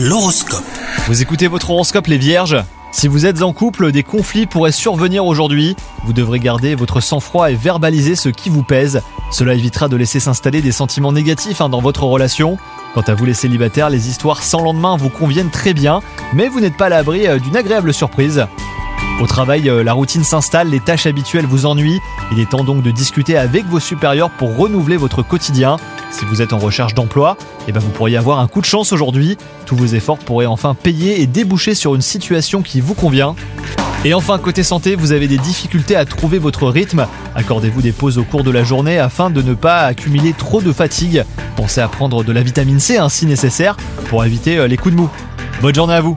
L'horoscope. Vous écoutez votre horoscope les vierges Si vous êtes en couple, des conflits pourraient survenir aujourd'hui. Vous devrez garder votre sang-froid et verbaliser ce qui vous pèse. Cela évitera de laisser s'installer des sentiments négatifs hein, dans votre relation. Quant à vous les célibataires, les histoires sans lendemain vous conviennent très bien, mais vous n'êtes pas à l'abri euh, d'une agréable surprise. Au travail, euh, la routine s'installe, les tâches habituelles vous ennuient. Il est temps donc de discuter avec vos supérieurs pour renouveler votre quotidien. Si vous êtes en recherche d'emploi, eh ben vous pourriez avoir un coup de chance aujourd'hui. Tous vos efforts pourraient enfin payer et déboucher sur une situation qui vous convient. Et enfin, côté santé, vous avez des difficultés à trouver votre rythme. Accordez-vous des pauses au cours de la journée afin de ne pas accumuler trop de fatigue. Pensez à prendre de la vitamine C hein, si nécessaire pour éviter euh, les coups de mou. Bonne journée à vous